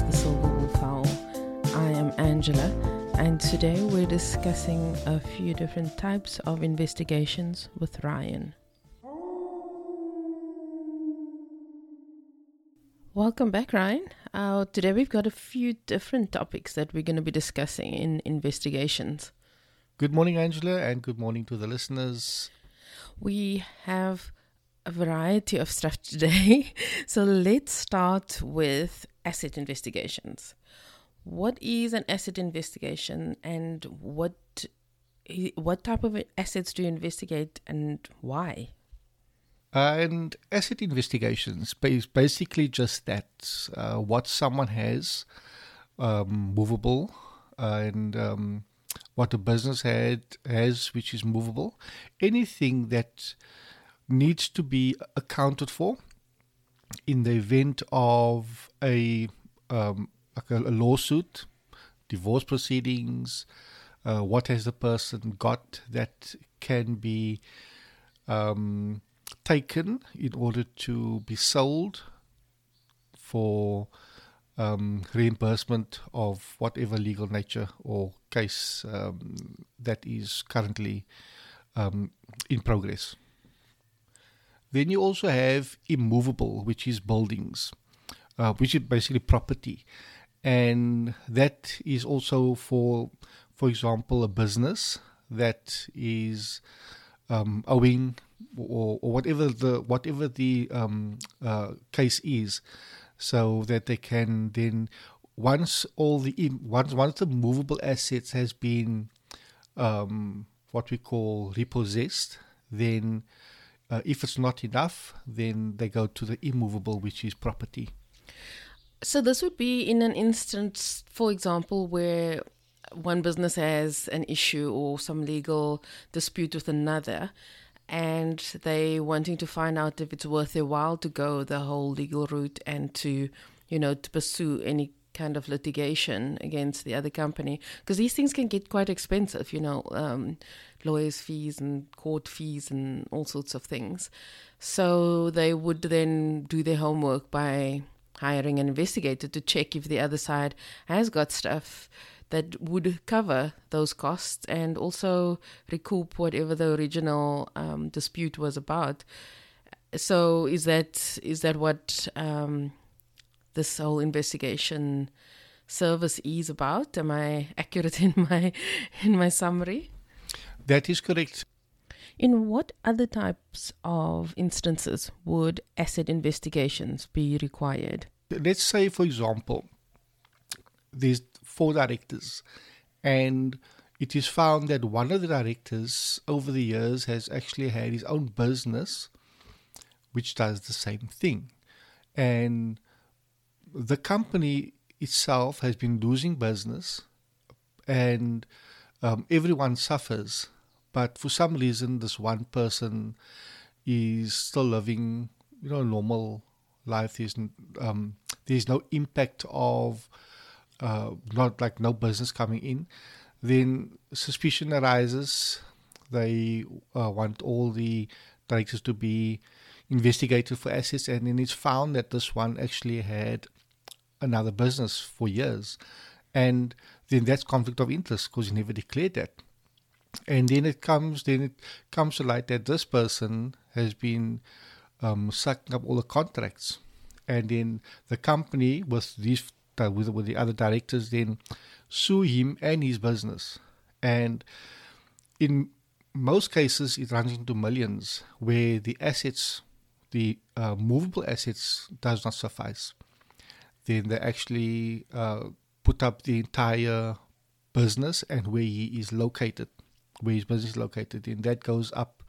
The Silver Wolf Owl. I am Angela, and today we're discussing a few different types of investigations with Ryan. Welcome back, Ryan. Uh, today we've got a few different topics that we're going to be discussing in investigations. Good morning, Angela, and good morning to the listeners. We have a variety of stuff today. so let's start with asset investigations. What is an asset investigation and what what type of assets do you investigate and why? And asset investigations is basically just that uh, what someone has um, movable and um, what a business had has which is movable. Anything that needs to be accounted for in the event of a um, like a, a, lawsuit, divorce proceedings. Uh, what has the person got that can be um, taken in order to be sold for um, reimbursement of whatever legal nature or case um, that is currently um, in progress. Then you also have immovable, which is buildings, uh, which is basically property, and that is also for, for example, a business that is um, owing or, or, whatever the whatever the um, uh, case is, so that they can then once all the once once the movable assets has been um, what we call repossessed, then uh, if it's not enough, then they go to the immovable, which is property. So this would be in an instance, for example, where one business has an issue or some legal dispute with another, and they wanting to find out if it's worth their while to go the whole legal route and to, you know, to pursue any kind of litigation against the other company because these things can get quite expensive, you know, um, lawyers' fees and court fees and all sorts of things. So they would then do their homework by hiring an investigator to check if the other side has got stuff that would cover those costs and also recoup whatever the original um, dispute was about. So is that is that what um, this whole investigation service is about? Am I accurate in my in my summary? That is correct. In what other types of instances would asset investigations be required? Let's say, for example, there's four directors, and it is found that one of the directors over the years has actually had his own business which does the same thing. And the company itself has been losing business and um, everyone suffers. But for some reason, this one person is still living, you know, normal life. There's um, there's no impact of uh, not like no business coming in. Then suspicion arises. They uh, want all the directors to be investigated for assets, and then it's found that this one actually had another business for years, and then that's conflict of interest because you never declared that. And then it comes, then it comes to light that this person has been um, sucking up all the contracts, and then the company with these with, with the other directors then sue him and his business, and in most cases it runs into millions where the assets, the uh, movable assets, does not suffice. Then they actually uh, put up the entire business and where he is located, where his business is located, and that goes up.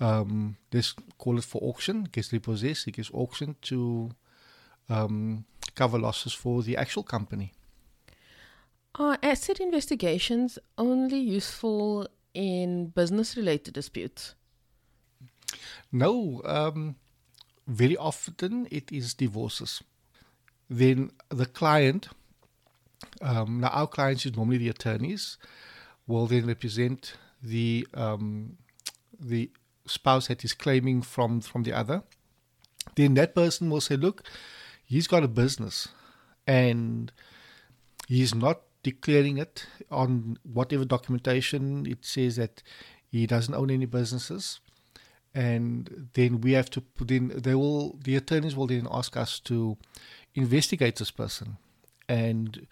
Um, let's call it for auction, gets repossessed, it gets auctioned to um, cover losses for the actual company. Are asset investigations only useful in business related disputes? No, um, very often it is divorces. Then the client um, now, our clients is normally the attorneys, will then represent the um, the spouse that is claiming from from the other. Then that person will say, "Look, he's got a business, and he's not declaring it on whatever documentation it says that he doesn't own any businesses and then we have to put in they will the attorneys will then ask us to investigate this person and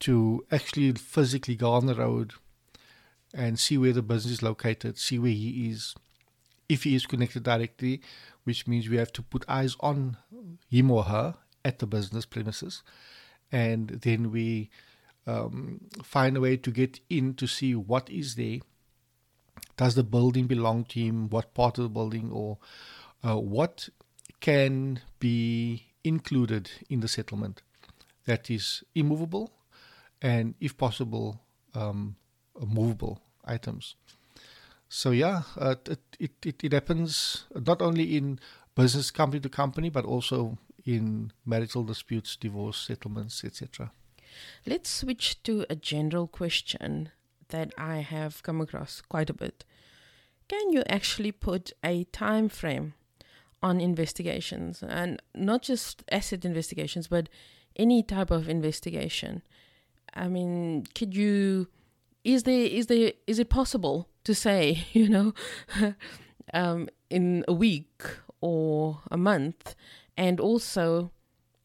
to actually physically go on the road and see where the business is located see where he is if he is connected directly which means we have to put eyes on him or her at the business premises. And then we um, find a way to get in to see what is there. Does the building belong to him? What part of the building, or uh, what can be included in the settlement that is immovable, and if possible, um, movable items. So yeah, uh, it, it, it it happens not only in business company to company, but also in marital disputes, divorce settlements, etc. Let's switch to a general question that I have come across quite a bit. Can you actually put a time frame on investigations and not just asset investigations, but any type of investigation? I mean, could you? Is there is there is it possible to say you know um, in a week or a month, and also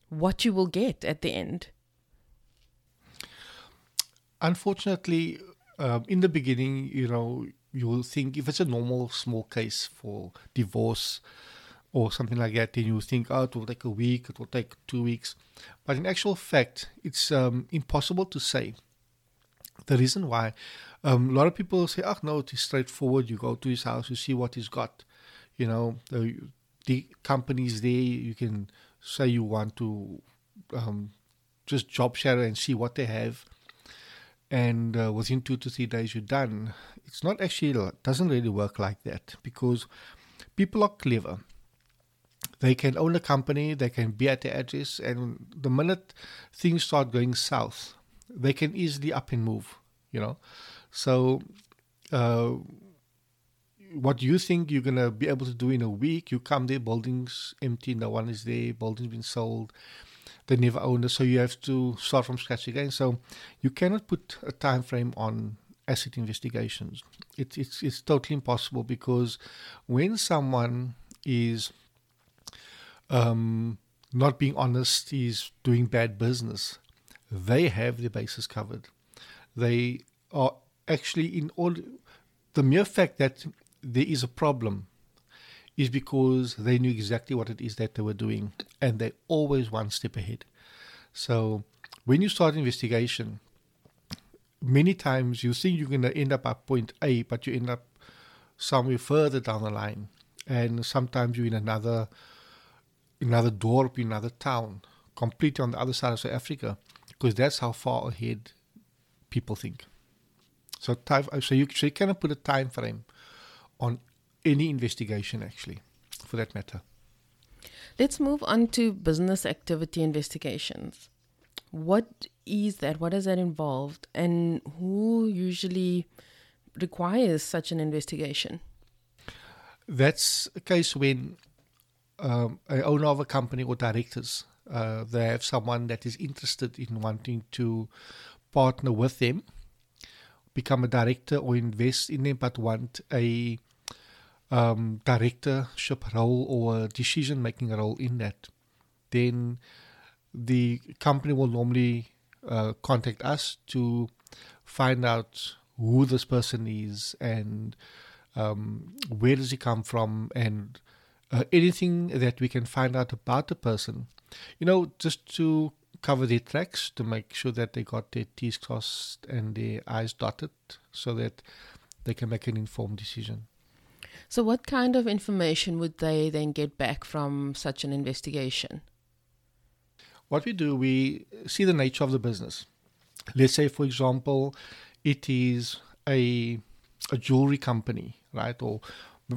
what you will get at the end? Unfortunately, um, in the beginning, you know, you will think if it's a normal small case for divorce or something like that, then you think, oh, it will take a week, it will take two weeks. But in actual fact, it's um, impossible to say. The reason why um, a lot of people say, oh, no, it is straightforward. You go to his house, you see what he's got. You know, the, the company's there, you can say you want to um, just job share and see what they have and uh, within two to three days you're done. It's not actually, it doesn't really work like that because people are clever. They can own a company, they can be at the edges, and the minute things start going south, they can easily up and move, you know. So, uh, what you think you're to be able to do in a week, you come there, building's empty, no one is there, building's been sold they never owned it, so you have to start from scratch again. So you cannot put a time frame on asset investigations. It, it's it's totally impossible because when someone is um, not being honest, is doing bad business, they have their bases covered. They are actually in all the mere fact that there is a problem is because they knew exactly what it is that they were doing and they're always one step ahead. So when you start investigation, many times you think you're going to end up at point A, but you end up somewhere further down the line. And sometimes you're in another another dorp, in another town, completely on the other side of South Africa, because that's how far ahead people think. So, time, uh, so you so you cannot put a time frame on any investigation, actually, for that matter. Let's move on to business activity investigations. What is that? What does that involve? And who usually requires such an investigation? That's a case when um, owner of a company or directors uh, they have someone that is interested in wanting to partner with them, become a director or invest in them, but want a um, directorship role or decision making role in that, then the company will normally uh, contact us to find out who this person is and um, where does he come from and uh, anything that we can find out about the person. You know, just to cover their tracks to make sure that they got their T's crossed and their I's dotted so that they can make an informed decision. So, what kind of information would they then get back from such an investigation? What we do, we see the nature of the business. Let's say, for example, it is a a jewelry company, right? Or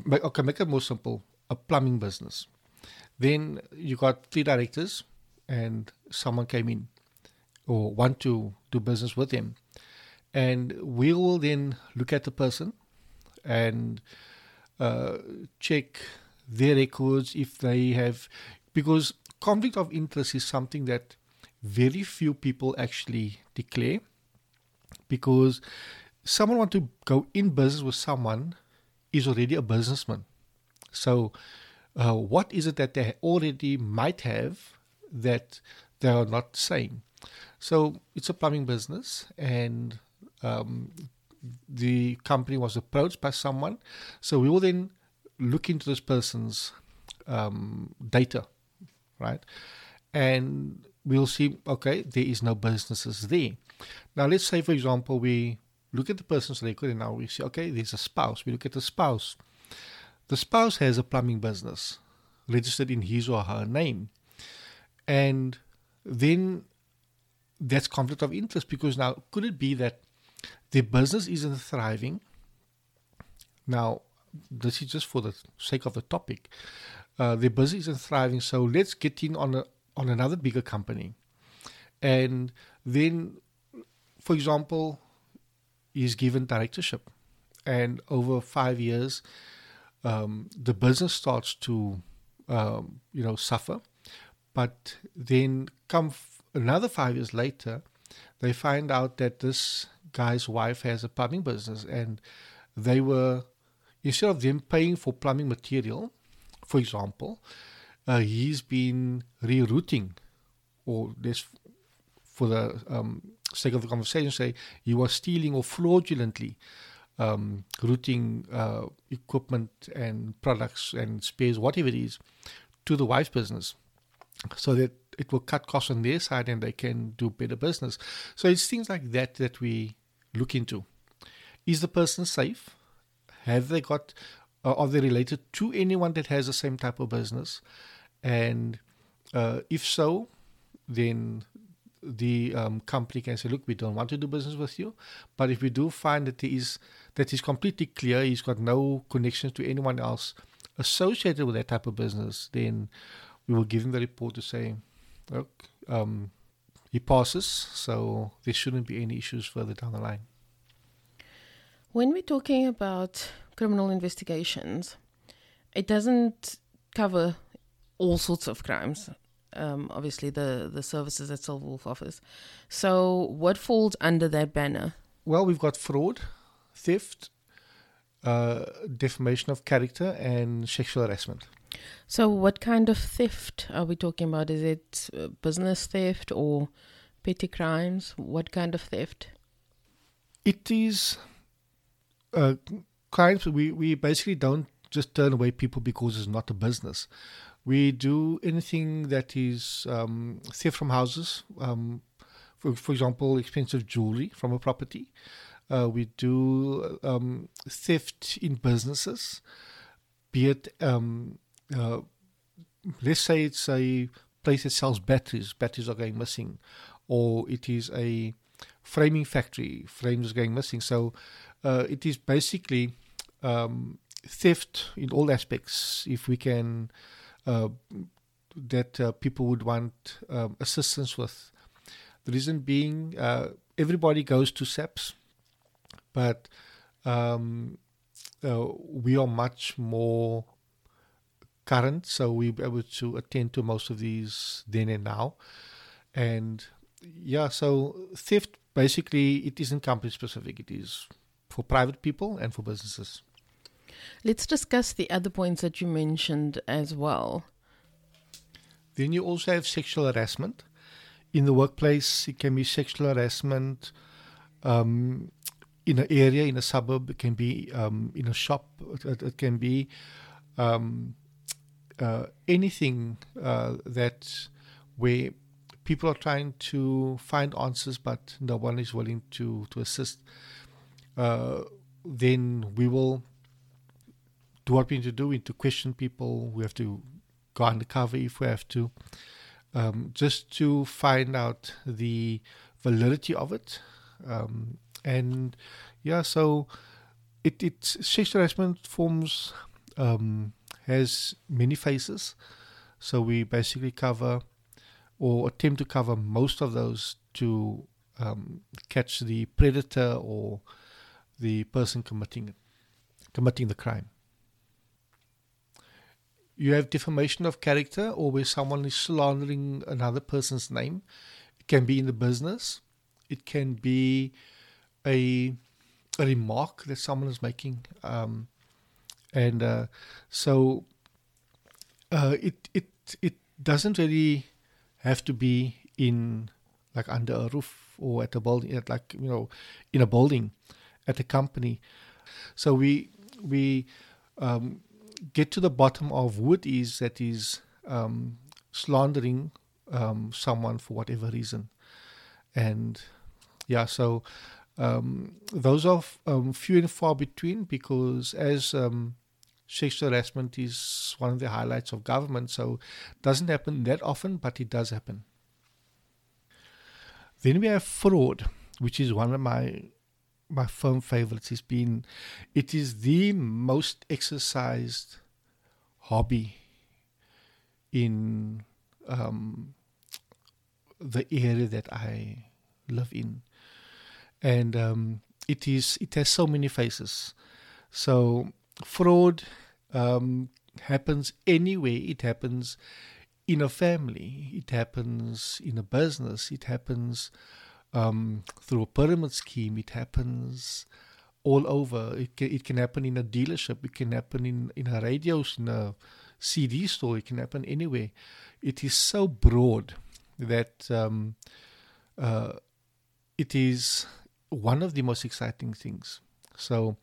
okay, make it more simple, a plumbing business. Then you got three directors, and someone came in or want to do business with them, and we will then look at the person and uh, check their records if they have, because conflict of interest is something that very few people actually declare because someone want to go in business with someone is already a businessman. So, uh, what is it that they already might have that they are not saying? So, it's a plumbing business, and um, the company was approached by someone. So, we will then look into this person's um, data, right? And we'll see, okay, there is no businesses there. Now, let's say, for example, we look at the person's record and now we see, okay, there's a spouse. We look at the spouse. The spouse has a plumbing business registered in his or her name. And then that's conflict of interest because now could it be that the business isn't thriving? Now, this is just for the sake of the topic. Uh, the business isn't thriving, so let's get in on a on another bigger company, and then, for example, is given directorship, and over five years, um, the business starts to, um, you know, suffer, but then come f- another five years later, they find out that this guy's wife has a plumbing business, and they were instead of them paying for plumbing material, for example, uh, he's been rerouting, or this for the um, sake of the conversation, say he was stealing or fraudulently um, routing uh, equipment and products and spares, whatever it is, to the wife's business, so that it will cut costs on their side and they can do better business. So it's things like that that we look into. Is the person safe? Have they got? Uh, are they related to anyone that has the same type of business? And uh, if so, then the um, company can say, "Look, we don't want to do business with you." But if we do find that he is that is completely clear, he's got no connections to anyone else associated with that type of business, then we will give him the report to say, "Look, um, he passes, so there shouldn't be any issues further down the line." When we're talking about criminal investigations, it doesn't cover all sorts of crimes. Um, obviously, the, the services that Silver Wolf offers. So, what falls under that banner? Well, we've got fraud, theft, uh, defamation of character, and sexual harassment. So, what kind of theft are we talking about? Is it uh, business theft or petty crimes? What kind of theft? It is uh, crimes. We, we basically don't just turn away people because it's not a business. We do anything that is um, theft from houses, um, for, for example, expensive jewelry from a property. Uh, we do um, theft in businesses, be it, um, uh, let's say it's a place that sells batteries, batteries are going missing, or it is a framing factory, frames are going missing. So uh, it is basically um, theft in all aspects. If we can uh, that uh, people would want um, assistance with. The reason being, uh, everybody goes to SAPS, but um, uh, we are much more current, so we're able to attend to most of these then and now. And yeah, so theft basically it isn't company specific; it is for private people and for businesses. Let's discuss the other points that you mentioned as well. Then you also have sexual harassment. In the workplace, it can be sexual harassment um, in an area, in a suburb, it can be um, in a shop, it, it can be um, uh, anything uh, that where people are trying to find answers, but no one is willing to, to assist. Uh, then we will do what we need to do. We need to question people. We have to go undercover if we have to, um, just to find out the validity of it. Um, and yeah, so it it sexual harassment forms um, has many faces. So we basically cover or attempt to cover most of those to um, catch the predator or the person committing committing the crime you have defamation of character or where someone is slandering another person's name. It can be in the business. It can be a, a remark that someone is making, um, and uh, so uh, it it it doesn't really have to be in like under a roof or at a building, at like you know, in a building, at a company. So we we um, get to the bottom of who it is that is um, slandering um, someone for whatever reason, and yeah, so um, those are um, few and far between because as um, sexual harassment is one of the highlights of government, so it doesn't happen that often, but it does happen. Then we have fraud, which is one of my my firm favorites. It's been it is the most exercised hobby in um, the area that I live in, and um, it is it has so many faces. So fraud um, happens anywhere. It happens in a family. It happens in a business. It happens um, through a pyramid scheme. It happens all over. It can, it can happen in a dealership. It can happen in in a radio, in a CD store. It can happen anywhere. It is so broad that um, uh, it is one of the most exciting things. So,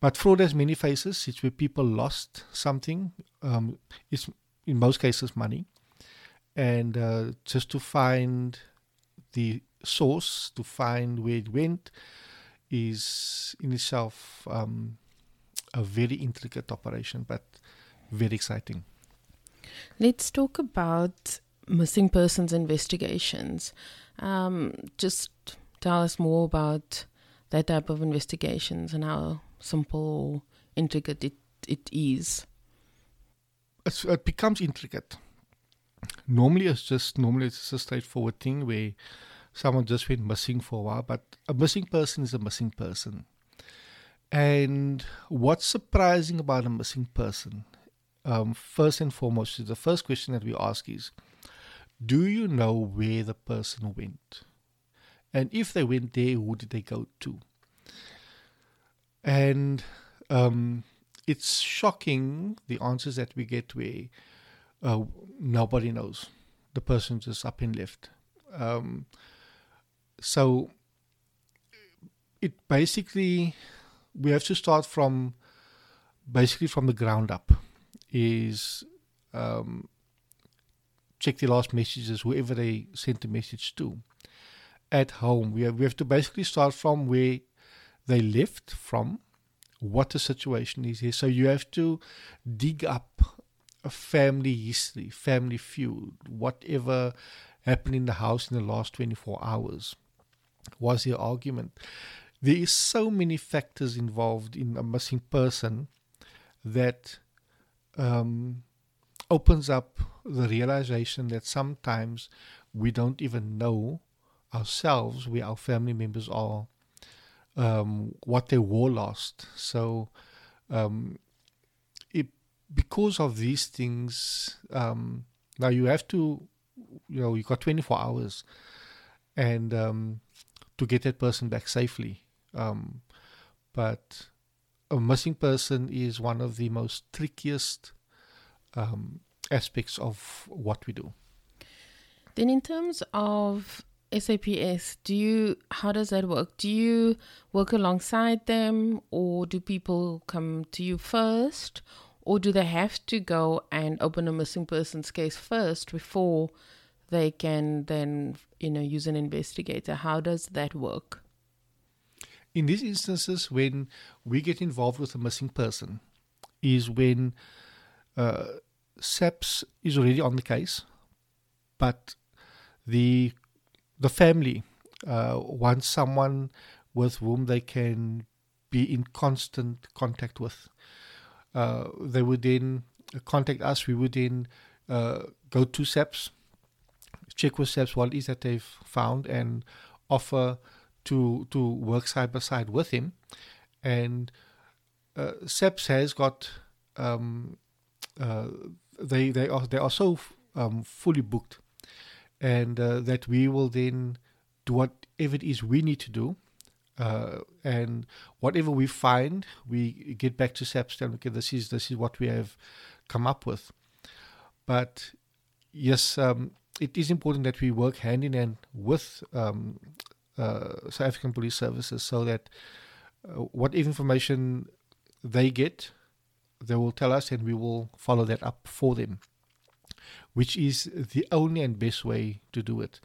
but fraud has many faces. It's where people lost something. Um, it's in most cases money, and uh, just to find the source, to find where it went, is in itself um, a very intricate operation, but very exciting. Let's talk about missing persons investigations. Um, just tell us more about that type of investigations and how simple or intricate it, it is. It's, it becomes intricate. Normally, it's just normally it's a straightforward thing where someone just went missing for a while, but a missing person is a missing person. And what's surprising about a missing person, um, first and foremost, is the first question that we ask is, do you know where the person went? And if they went there, who did they go to? And um, it's shocking the answers that we get where uh, nobody knows. The person just up and left. Um, so it basically we have to start from basically from the ground up. Is um, check the last messages, whoever they sent the message to. At home, we have, we have to basically start from where they left from, what the situation is here. So you have to dig up a family history, family feud, whatever happened in the house in the last 24 hours. Was the argument? There is so many factors involved in a missing person that um, opens up the realization that sometimes we don't even know ourselves where our family members are, um, what they were lost. So, um, it, because of these things, um, now you have to, you know, you got 24 hours and um, to get that person back safely. Um, but a missing person is one of the most trickiest um, aspects of what we do. Then, in terms of SAPS, do you how does that work? Do you work alongside them, or do people come to you first, or do they have to go and open a missing persons case first before they can then you know use an investigator? How does that work? In these instances, when we get involved with a missing person, is when uh, SAPS is already on the case, but the the family uh, wants someone with whom they can be in constant contact with. Uh, they would then contact us. We would then uh, go to SAPS, check with SAPS what is that they've found, and offer to to work side by side with him. And uh, SAPS has got um, uh, they they are they are so um, fully booked, and uh, that we will then do whatever it is we need to do. Uh, and whatever we find, we get back to SAPS and okay, this is this is what we have come up with. But yes, um, it is important that we work hand in hand with um, uh, South African Police Services so that uh, whatever information they get, they will tell us and we will follow that up for them, which is the only and best way to do it.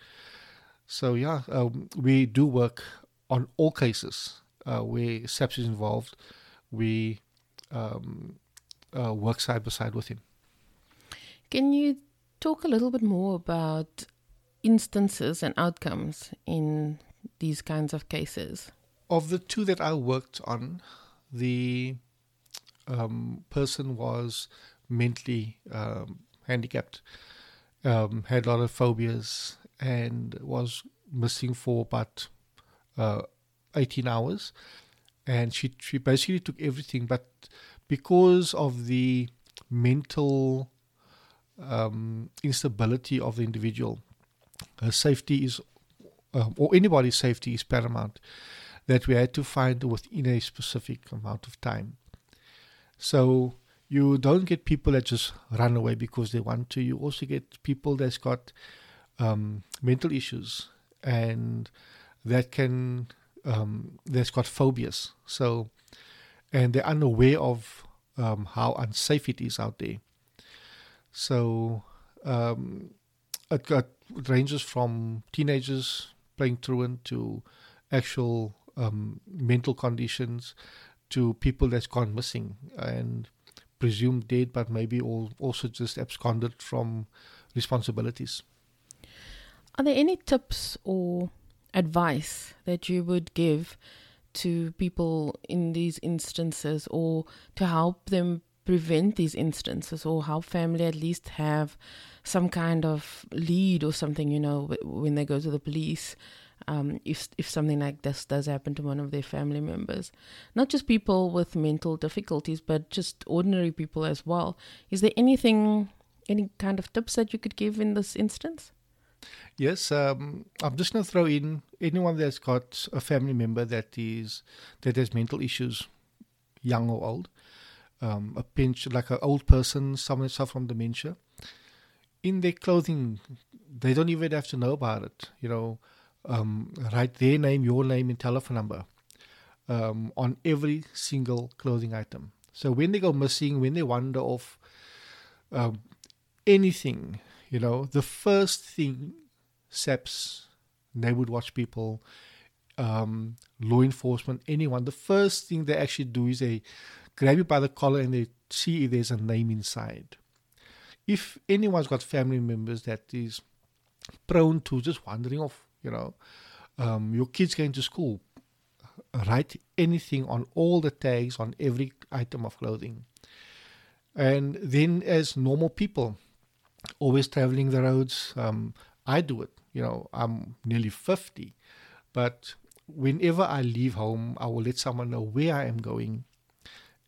So, yeah, um, we do work on all cases uh, where SAPS is involved. We um, uh, work side by side with him. Can you talk a little bit more about instances and outcomes in these kinds of cases? Of the two that I worked on, the um, person was mentally um, handicapped, um, had a lot of phobias, and was missing for about uh, 18 hours. And she, she basically took everything, but because of the mental um, instability of the individual, her safety is, um, or anybody's safety is paramount, that we had to find within a specific amount of time. So you don't get people that just run away because they want to. You also get people that's got um, mental issues and that can um, that's got phobias. So and they're unaware of um, how unsafe it is out there. So um, it, got, it ranges from teenagers playing truant to actual um, mental conditions to people that's gone missing and presumed dead, but maybe all, also just absconded from responsibilities. Are there any tips or advice that you would give to people in these instances or to help them prevent these instances or how family at least have some kind of lead or something you know when they go to the police um, if if something like this does happen to one of their family members, not just people with mental difficulties, but just ordinary people as well. Is there anything, any kind of tips that you could give in this instance? Yes, um, I'm just going to throw in anyone that's got a family member that is that has mental issues, young or old, um, a pinch like an old person, someone that suffers from dementia. In their clothing, they don't even have to know about it. You know, um, write their name, your name, and telephone number um, on every single clothing item. So when they go missing, when they wander off, um, anything, you know, the first thing SAPS, neighborhood watch people, um, law enforcement, anyone, the first thing they actually do is they grab you by the collar and they see if there's a name inside. If anyone's got family members that is prone to just wandering off you know, um, your kids going to school, write anything on all the tags on every item of clothing. And then, as normal people, always traveling the roads, um, I do it. You know, I'm nearly 50, but whenever I leave home, I will let someone know where I am going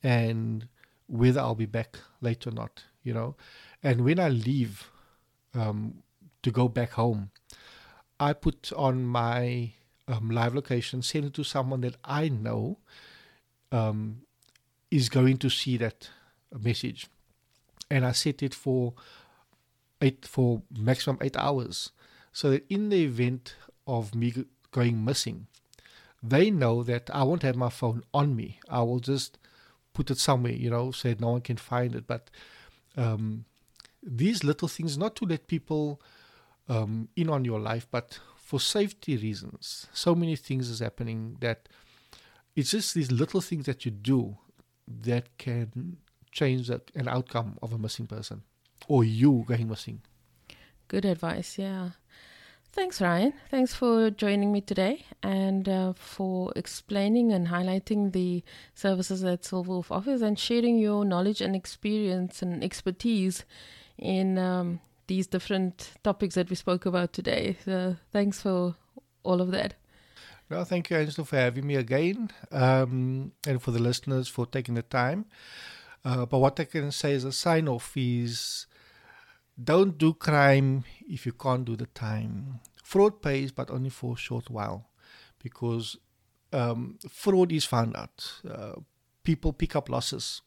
and whether I'll be back late or not, you know. And when I leave um, to go back home, I put on my um, live location, send it to someone that I know um, is going to see that message, and I set it for eight for maximum eight hours, so that in the event of me going missing, they know that I won't have my phone on me. I will just put it somewhere, you know, so that no one can find it. But um, these little things, not to let people um, in on your life, but for safety reasons, so many things is happening that it's just these little things that you do that can change an outcome of a missing person or you going missing. Good advice, yeah. Thanks, Ryan. Thanks for joining me today and uh, for explaining and highlighting the services that Silverwolf offers and sharing your knowledge and experience and expertise in um, these different topics that we spoke about today. So thanks for all of that. No, thank you, Angela, for having me again, um, and for the listeners for taking the time. Uh, but what I can say as a sign off is don't do crime if you can't do the time. Fraud pays, but only for a short while, because um, fraud is found out. Uh, people pick up losses,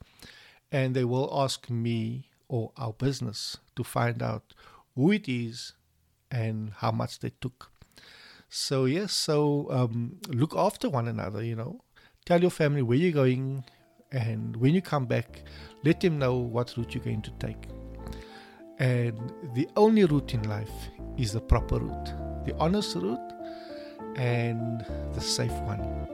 and they will ask me or our business to find out who it is and how much they took. So yes, so um, look after one another. You know, tell your family where you're going, and when you come back, let them know what route you're going to take. And the only route in life is the proper route, the honest route, and the safe one.